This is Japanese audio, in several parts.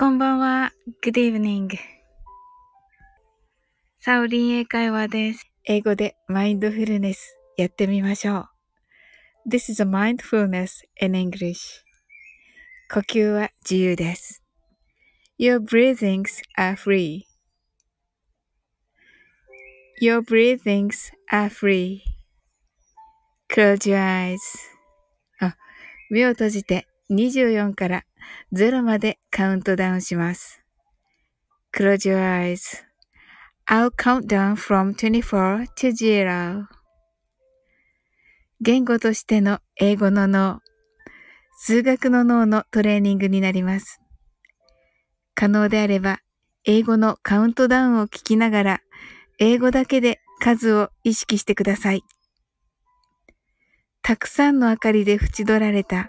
こんばんは。Good evening. サオリン英会話です。英語でマインドフルネスやってみましょう。This is a mindfulness in English. 呼吸は自由です。Your breathings are free. Your breathings are free. Close your eyes. あ、目を閉じて24から0までカウントダウンします。Close your eyes. I'll count down from 24 to 0. 言語としての英語の脳、数学の脳のトレーニングになります。可能であれば、英語のカウントダウンを聞きながら、英語だけで数を意識してください。たくさんの明かりで縁取られた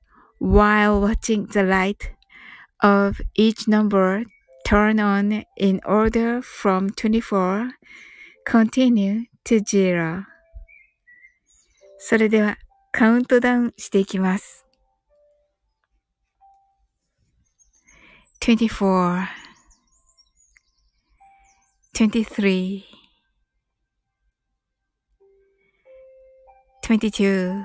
while watching the light of each number turn on in order from 24 continue to zero それではカウントダウンしていきます。24 23 22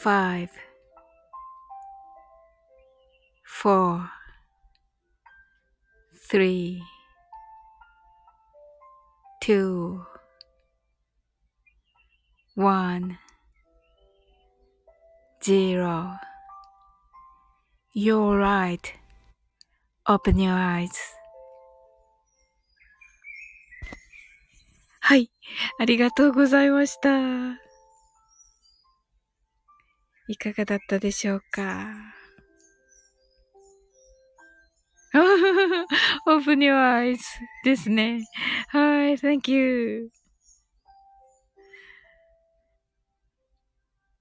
5 4 3 2 1 0 You're right. Open your eyes. はい。ありがとうございました。 いかがだったでしょうか？Open your eyes ですね。はい、Thank you.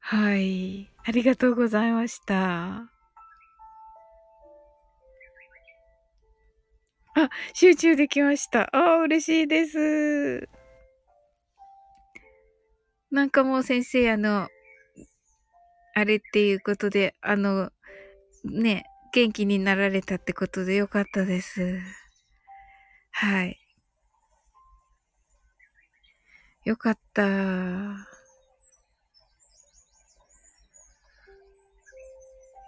はい。ありがとうございました。あ、集中できました。あ、嬉しいです。なんかもう先生、あの、あれっていうことで、あの、ね、元気になられたってことでよかったです。はい。よかった。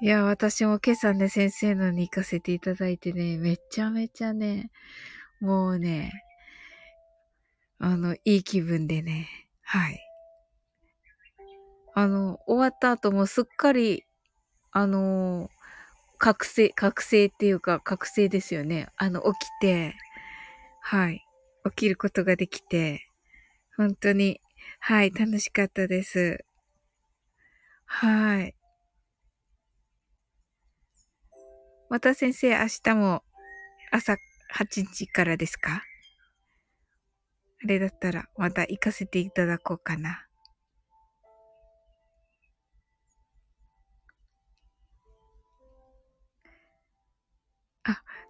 いや、私も今朝ね、先生のに行かせていただいてね、めちゃめちゃね、もうね、あの、いい気分でね、はい。あの、終わった後もすっかり、あの、覚醒、覚醒っていうか、覚醒ですよね。あの、起きて、はい。起きることができて、本当に、はい、楽しかったです。はい。また先生、明日も朝8時からですか？あれだったらまた行かせていただこうかな。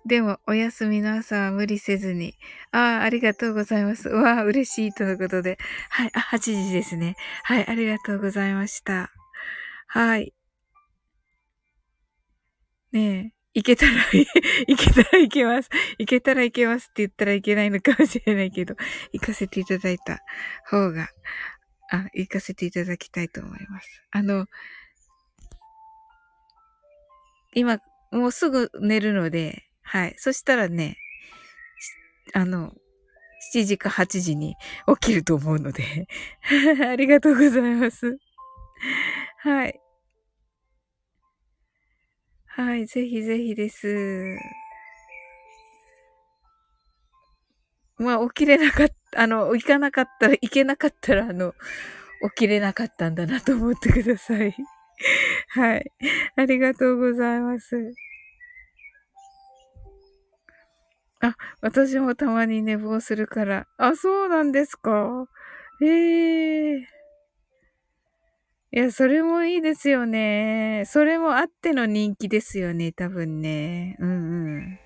でも、お休みの朝は無理せずに。ああ、ありがとうございます。わあ、嬉しいとのことで。はい、あ、8時ですね。はい、ありがとうございました。はい。ねえ。いけたら、いけたらい けます。いけたらいけますって言ったらいけないのかもしれないけど、行かせていただいた方が、あ、行かせていただきたいと思います。あの、今、もうすぐ寝るので、はい。そしたらね、あの、7時か8時に起きると思うので ありがとうございます。はい。はい、ぜひぜひです。まあ、起きれなかった、あの、行かなかったら、行けなかったら、あの、起きれなかったんだなと思ってください。はい。ありがとうございます。あ、私もたまに寝坊するから。あ、そうなんですか？ええーいや、それもいいですよね。それもあっての人気ですよね、多分ね。うんうん。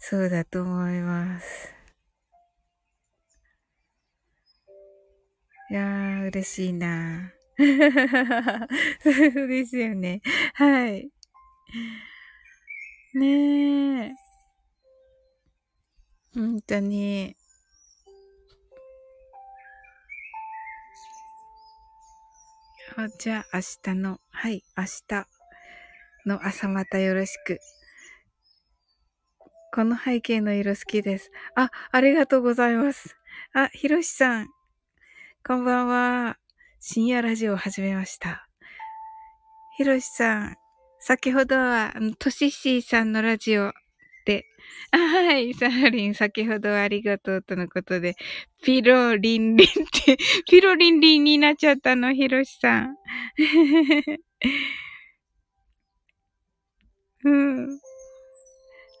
そうだと思います。いやー、嬉しいな。そうですよね。はい。ねえ。本当に。じゃあ明日の、はい、明日の朝またよろしく。この背景の色好きです。あ、ありがとうございます。あ、ひろしさん。こんばんは。深夜ラジオを始めました。ひろしさん。先ほどは、とししーさんのラジオで、あはい、サハリン、先ほどありがとうとのことで、ピロリンリンって、ピロリンリンになっちゃったの、ひろしさん。うん。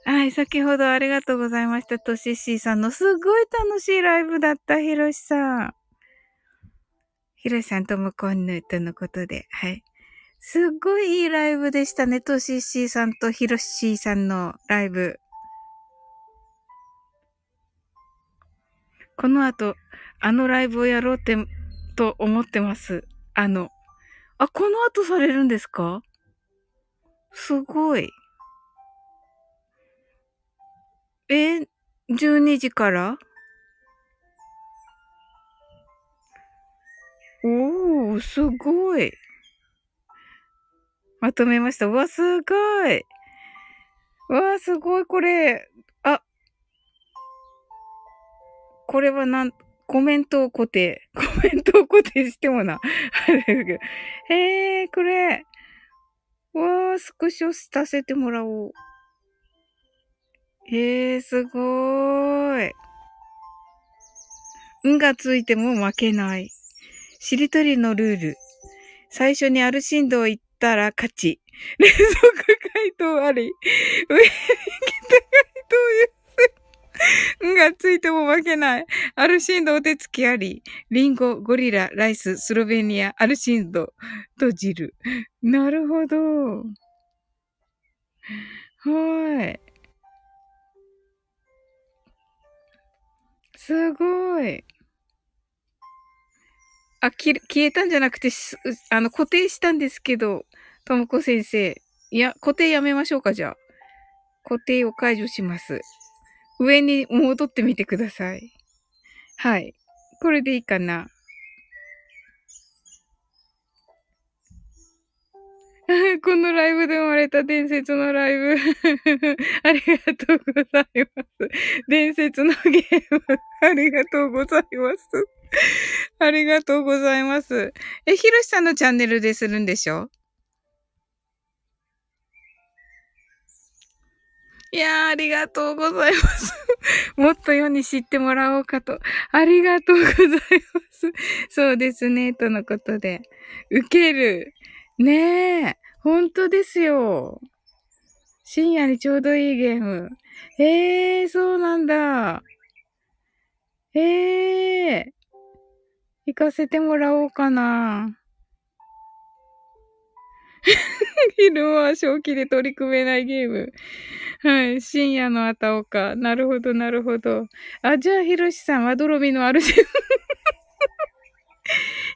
はい、先ほどありがとうございました。とししーさんのすごい楽しいライブだった、ひろしさん。ひろしさんともこんぬとのことで、はい。すっごいいいライブでしたね。とししーさんとひろしーさんのライブ。この後、あのライブをやろうって、と思ってます。あの、あ、この後されるんですか？すごい。え、12時から？おー、すごい。まとめました。うわ、すごい。うわ、すごい、これ。あ、これはなん、コメントを固定。コメントを固定してもな。へえ、これ。わー、スクショさせてもらおう。へえ、すごーい。んがついても負けない。しりとりのルール。最初にアルシンドを言ったら勝ち。連続回答あり。上に来た回答んがついても負けない。アルシンドお手つきあり。リンゴ、ゴリラ、ライス、スロベニア、アルシンドと汁。なるほど。はい。すごい。あ、き消えたんじゃなくて、あの、固定したんですけど、ともこ先生。いや、固定やめましょうか、じゃあ。固定を解除します。上に戻ってみてください。はい。これでいいかな。このライブで生まれた伝説のライブ ありがとうございます。伝説のゲームありがとうございますありがとうございます。え、ひろしさんのチャンネルでするんでしょ？いやー、ありがとうございます。もっと世に知ってもらおうかと。ありがとうございます。そうですね、とのことで。受ける。ねえ、本当ですよ。深夜にちょうどいいゲーム。ええー、そうなんだ。ええー、行かせてもらおうかな。昼は正気で取り組めないゲーム。はい。深夜のあたおか。なるほど、なるほど。あ、じゃあ、ひろしさんは泥みのあるし。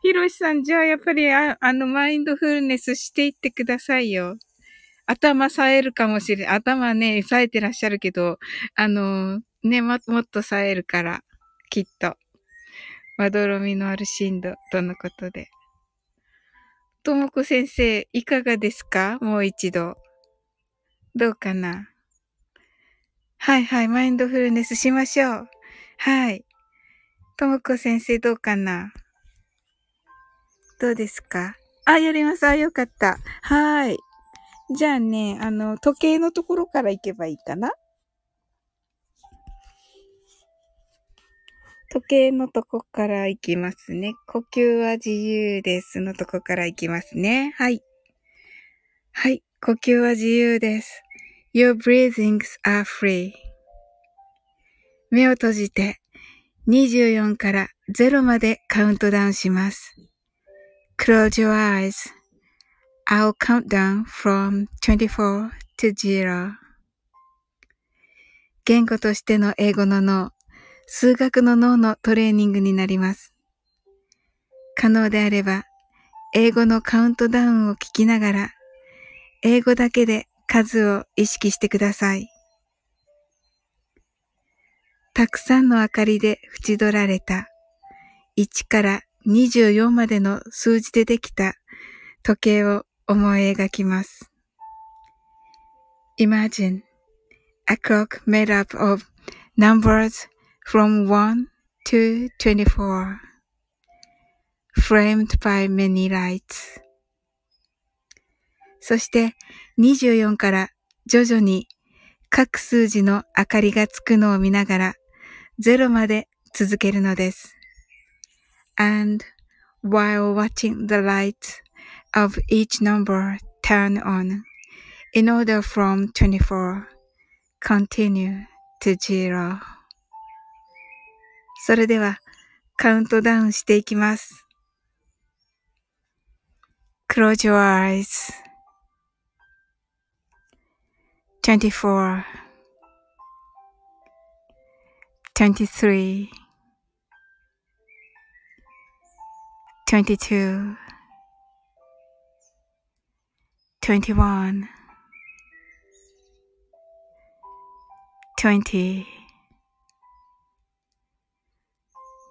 ひろしさん、じゃあ、やっぱりあ、あの、マインドフルネスしていってくださいよ。頭冴えるかもしれん。頭ね、冴えてらっしゃるけど、あの、ね、も、もっと冴えるから、きっと。まどろみのある進度、とのことで。ともこ先生、いかがですか？もう一度。どうかな？はいはい、マインドフルネスしましょう。はい。ともこ先生どうかな？どうですか？あ、やります。あ、よかった。はい。じゃあね、あの、時計のところから行けばいいかな？時計のとこから行きますね。呼吸は自由ですのとこから行きますね。はい。はい。呼吸は自由です。Your breathings are free. 目を閉じて24から0までカウントダウンします。Close your eyes.I'll count down from 24 to 0. 言語としての英語の脳、数学の脳のトレーニングになります。可能であれば、英語のカウントダウンを聞きながら、英語だけで数を意識してください。たくさんの明かりで縁取られた1から24までの数字でできた時計を思い描きます。Imagine a clock made up of numbers from 1 to 24 framed by many lights そして24から徐々に各数字の明かりがつくのを見ながら0まで続けるのです。And while watching the lights of each number turn on in order from 24 continue to zero それではカウントダウンしていきます。Close your eyes.24 Twenty-three, twenty-two, twenty-one, twenty.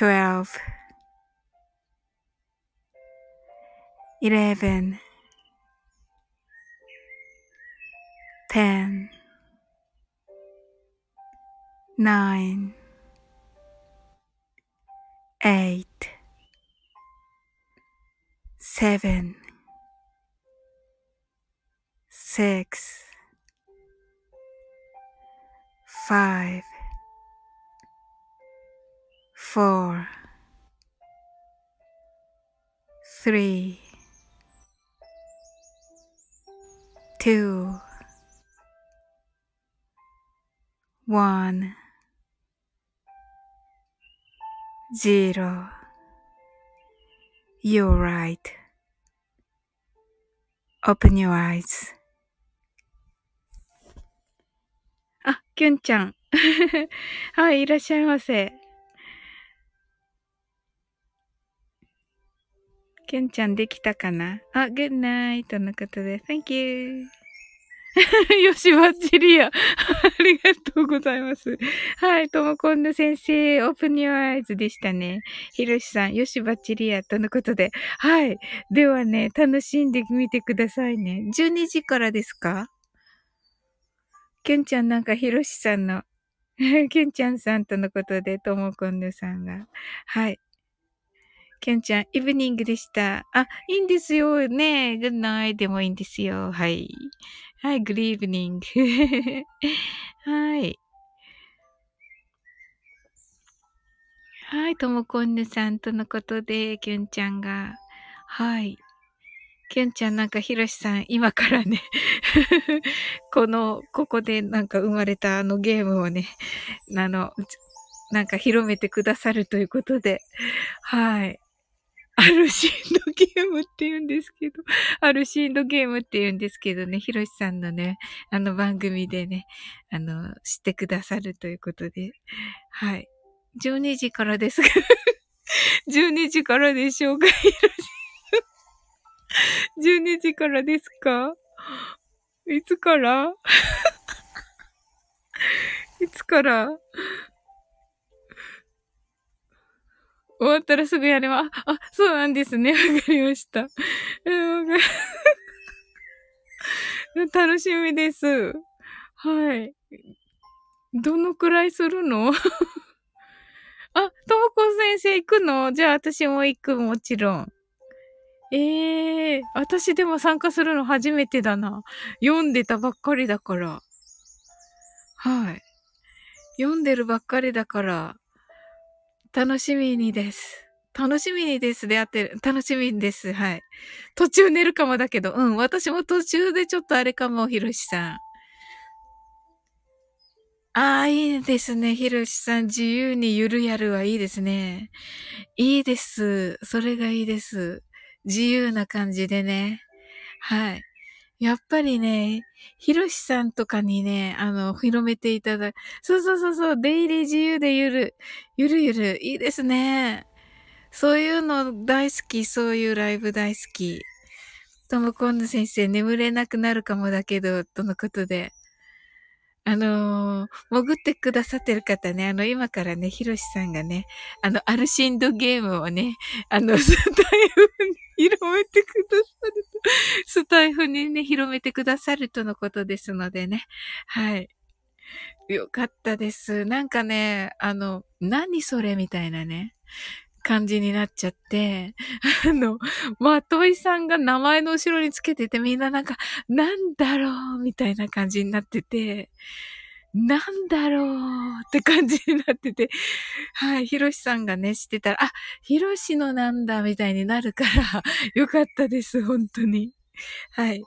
12 11 10 9 8 7 6 5 four, three, two, one. zero. You're right. Open your eyes. あ、きゅんちゃん。はい、いらっしゃいませ。きゅんちゃんできたかな？あ、good night のことで。Thank you. よし、バッチリや。ありがとうございます。はい、ともこんぬ先生、オープニュアイズでしたね。ひろしさん、よし、バッチリや。とのことで。はい。ではね、楽しんでみてくださいね。12時からですか？きゅんちゃんなんかひろしさんの、きゅんちゃんさんとのことで、ともこんぬさんが。はい。きゅんちゃん、イブニングでした。あ、いいんですよ。ねえグッナイでもいいんですよ。はい。はい、グリーブニング。はい。はい、ともこんぬさんとのことで、きゅんちゃんが。はい。きゅんちゃんなんかひろしさん、今からね この、ここでなんか生まれたあのゲームをね、あの、なんか広めてくださるということで、はい。アルシードゲームって言うんですけど、アルシードゲームって言うんですけどね、ひろしさんのね、あの番組でね、あの、知ってくださるということで、はい。12時からですが 12時からでしょうか、12時からですか？いつから？いつから？終わったらすぐやれば、あ、あそうなんですね。わかりました。楽しみです。はい。どのくらいするの？あ、ともこ先生行くの？じゃあ私も行く、もちろん。ええー、私でも参加するの初めてだな。読んでたばっかりだから。はい。読んでるばっかりだから、楽しみにです。楽しみにですであってる。楽しみです。はい。途中寝るかもだけど、うん、私も途中でちょっとあれかも、ひろしさん。ああ、いいですね。ひろしさん、自由にゆるやるはいいですね。いいです。それがいいです。自由な感じでね。はい。やっぱりね、ひろしさんとかにね、あの、広めていただくそうそうそうそう、出入り自由でゆる、ゆるゆる、いいですね。そういうの大好き、そういうライブ大好き。ともこんぬ先生、眠れなくなるかもだけど、とのことで。あのー、潜ってくださってる方ね、あの、今からね、ひろしさんがね、あの、アルシンドゲームをね、あの、タイフに広めてくださると、スタイフにね、広めてくださるとのことですのでね。はい。よかったです。なんかね、あの、何それみたいなね。感じになっちゃって、あの、まあ、トイさんが名前の後ろにつけててみんななんか、なんだろうみたいな感じになってて、なんだろうって感じになってて、はい、ひろしさんがね、してたら、あ、ひろしのなんだみたいになるから、よかったです、本当に。はい。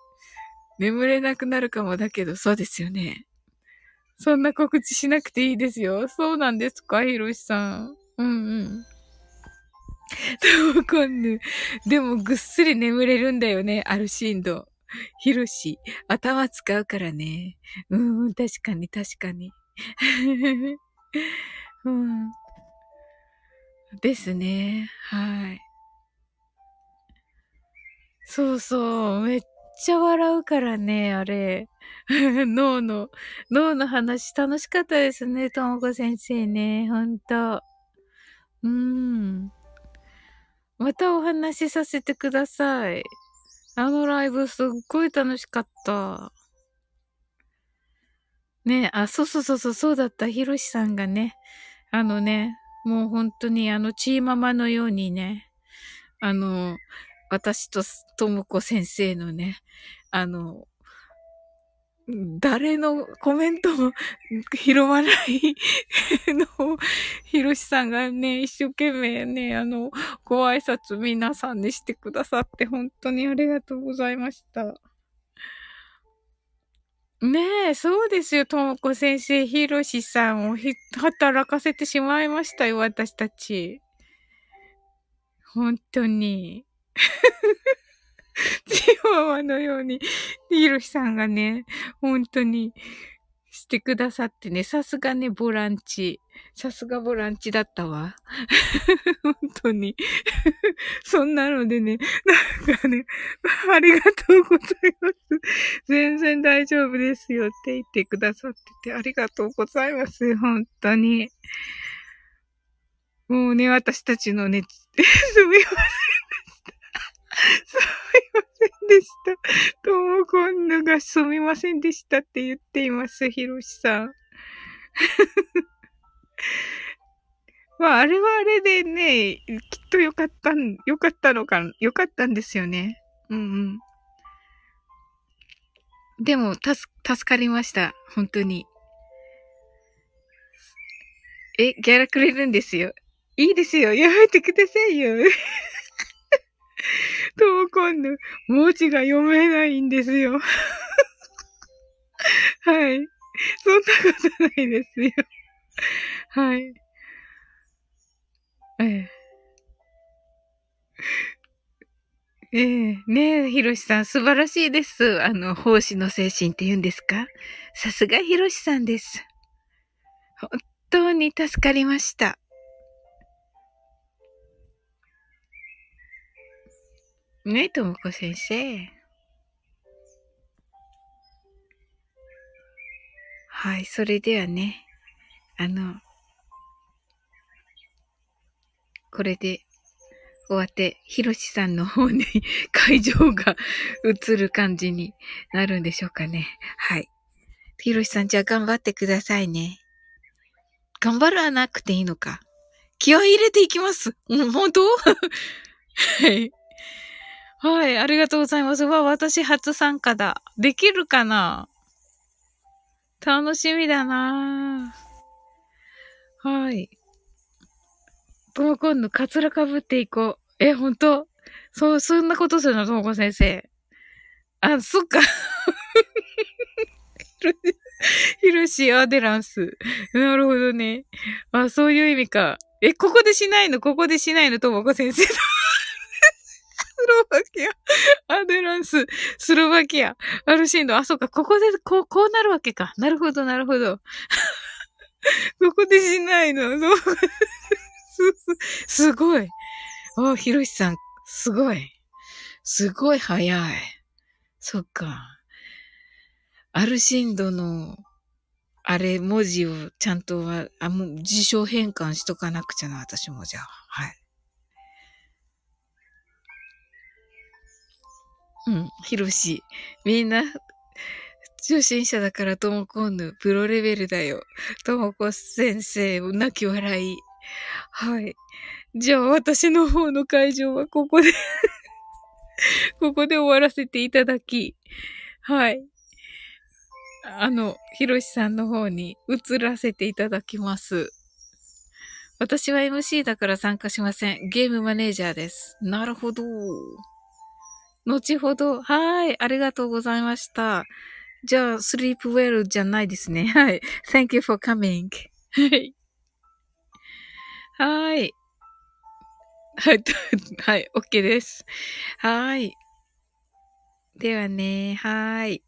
眠れなくなるかもだけど、そうですよね。そんな告知しなくていいですよ。そうなんですか、ひろしさん。うんうん。わかんねでもぐっすり眠れるんだよね、アルシンド。ヒロシ、頭使うからね。うん、確かに確かに。うん。ですね。はい。そうそう。めっちゃ笑うからね、あれ。脳の、脳の話楽しかったですね、ともこ先生ね。ほんと。うん。またお話しさせてください。あのライブすっごい楽しかった。ねあ、そうそうそうそう、そうだった。ひろしさんがね、あのね、もう本当にあの、チーママのようにね、あの、私とともこ先生のね、あの、誰のコメントも拾わないの、ひろしさんがね、一生懸命ね、あの、ご挨拶皆さんにしてくださって本当にありがとうございました。ねえ、そうですよ、ともこ先生、ひろしさんを働かせてしまいましたよ、私たち。本当に。チワワのように、ヒロシさんがね、本当にしてくださってね、さすがね、ボランチ。さすがボランチだったわ。本当に。そんなのでね、なんかね、ありがとうございます。全然大丈夫ですよって言ってくださってて、ありがとうございます。本当に。もうね、私たちのね、すみません。すみませんでした。ともこんぬがすみませんでしたって言っています、ひろしさん。まあ、あれはあれでね、きっとよかったん、よかったのか、よかったんですよね。うんうん。でも、たす、助かりました。本当に。え、ギャラくれるんですよ。いいですよ。やめてくださいよ。と、今度、文字が読めないんですよ。はい。そんなことないですよ。はい。ええ。ええ、ねえ、ひろしさん、素晴らしいです。あの、奉仕の精神って言うんですか？さすがひろしさんです。本当に助かりました。ねえ、ともこ先生。はい、それではね、あの、これで終わって、ひろしさんの方に 会場が 映る感じになるんでしょうかね。はい。ひろしさん、じゃあ頑張ってくださいね。頑張らなくていいのか。気合い入れていきます。うん、本当？はい。はい、ありがとうございます。わ、私初参加だ。できるかな？楽しみだなはい。ともこんのカツラかぶっていこう。え、ほんとそう、そんなことするのともこ先生。あ、そっか。ヒロシアデランス。なるほどね。あ、そういう意味か。え、ここでしないの？ここでしないの？ともこ先生。ロバキア、アデランス、スロバキア、アルシンド。あ、そうか、ここで、こう、こうなるわけか。なるほど、なるほど。ここでしないの。すごい。あ、ひろしさん、すごい。すごい早い。そっか。アルシンドの、あれ、文字をちゃんとは、あ、もう辞書変換しとかなくちゃな、私もじゃあ。はい。うん、ひろし。みんな、初心者だからともこんぬ、プロレベルだよ。ともこ先生、泣き笑い。はい。じゃあ私の方の会場はここで ここで終わらせていただき、はい。あの、ひろしさんの方に移らせていただきます。私は MC だから参加しません。ゲームマネージャーです。なるほど。後ほど。はい。ありがとうございました。じゃあ、sleep well じゃないですね。はい。Thank you for coming. はい。はい。はい、はい、OK です。はい。ではね、はい。